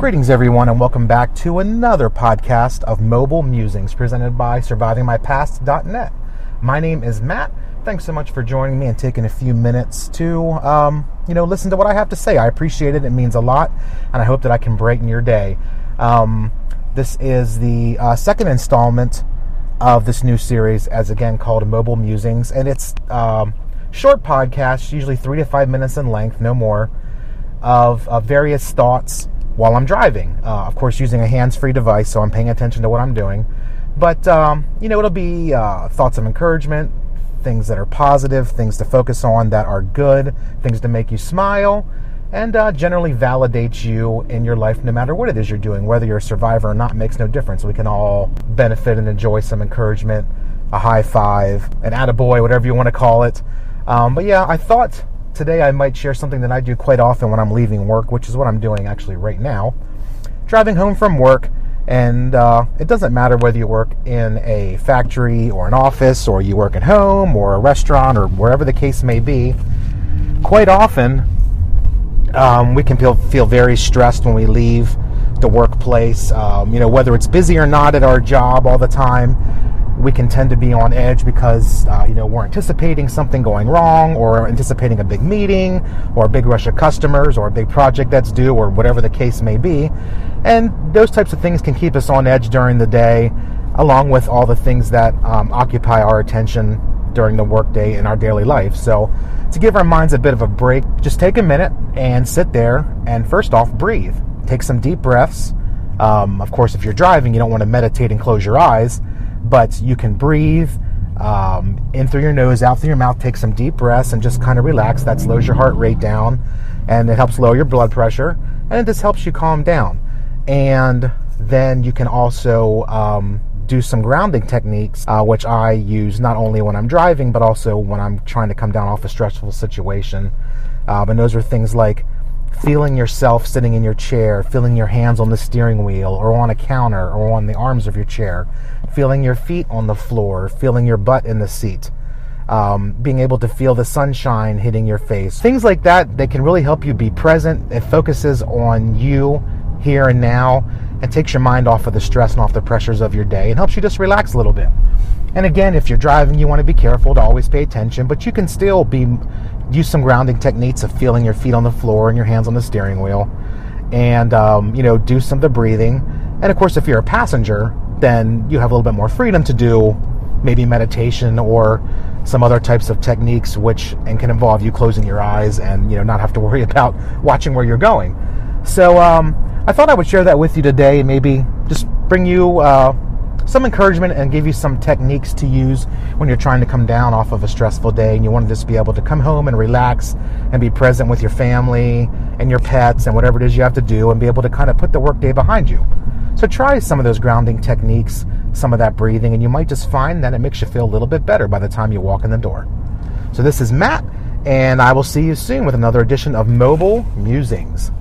Greetings, everyone, and welcome back to another podcast of Mobile Musings presented by SurvivingMyPast.net. My name is Matt. Thanks so much for joining me and taking a few minutes to, um, you know, listen to what I have to say. I appreciate it. It means a lot, and I hope that I can brighten your day. Um, this is the uh, second installment of this new series, as again called Mobile Musings, and it's um, short podcasts, usually three to five minutes in length, no more, of, of various thoughts while I'm driving. Uh, of course, using a hands-free device, so I'm paying attention to what I'm doing. But um, you know, it'll be uh, thoughts of encouragement, things that are positive, things to focus on that are good, things to make you smile, and uh, generally validate you in your life, no matter what it is you're doing. Whether you're a survivor or not makes no difference. We can all benefit and enjoy some encouragement, a high five, an attaboy, whatever you want to call it. Um, but yeah, I thought today I might share something that I do quite often when I'm leaving work, which is what I'm doing actually right now. Driving home from work, and uh, it doesn't matter whether you work in a factory or an office, or you work at home or a restaurant or wherever the case may be. Quite often, um, we can feel, feel very stressed when we leave the workplace. Um, you know, whether it's busy or not at our job all the time, we can tend to be on edge because uh, you know we're anticipating something going wrong or anticipating a big meeting or a big rush of customers or a big project that's due or whatever the case may be. And those types of things can keep us on edge during the day along with all the things that um, occupy our attention during the workday in our daily life. So to give our minds a bit of a break just take a minute and sit there and first off breathe. Take some deep breaths. Um, of course if you're driving you don't want to meditate and close your eyes but you can breathe um, in through your nose, out through your mouth, take some deep breaths, and just kind of relax. That slows your heart rate down and it helps lower your blood pressure and it just helps you calm down. And then you can also um, do some grounding techniques, uh, which I use not only when I'm driving, but also when I'm trying to come down off a stressful situation. Um, and those are things like feeling yourself sitting in your chair, feeling your hands on the steering wheel or on a counter or on the arms of your chair, feeling your feet on the floor, feeling your butt in the seat, um, being able to feel the sunshine hitting your face. Things like that, they can really help you be present. It focuses on you here and now and takes your mind off of the stress and off the pressures of your day and helps you just relax a little bit. And again, if you're driving, you want to be careful to always pay attention, but you can still be use some grounding techniques of feeling your feet on the floor and your hands on the steering wheel, and um, you know do some of the breathing. And of course, if you're a passenger, then you have a little bit more freedom to do maybe meditation or some other types of techniques, which and can involve you closing your eyes and you know not have to worry about watching where you're going. So um, I thought I would share that with you today. Maybe just bring you. Uh, some encouragement and give you some techniques to use when you're trying to come down off of a stressful day and you want to just be able to come home and relax and be present with your family and your pets and whatever it is you have to do and be able to kind of put the workday behind you. So try some of those grounding techniques, some of that breathing, and you might just find that it makes you feel a little bit better by the time you walk in the door. So this is Matt, and I will see you soon with another edition of Mobile Musings.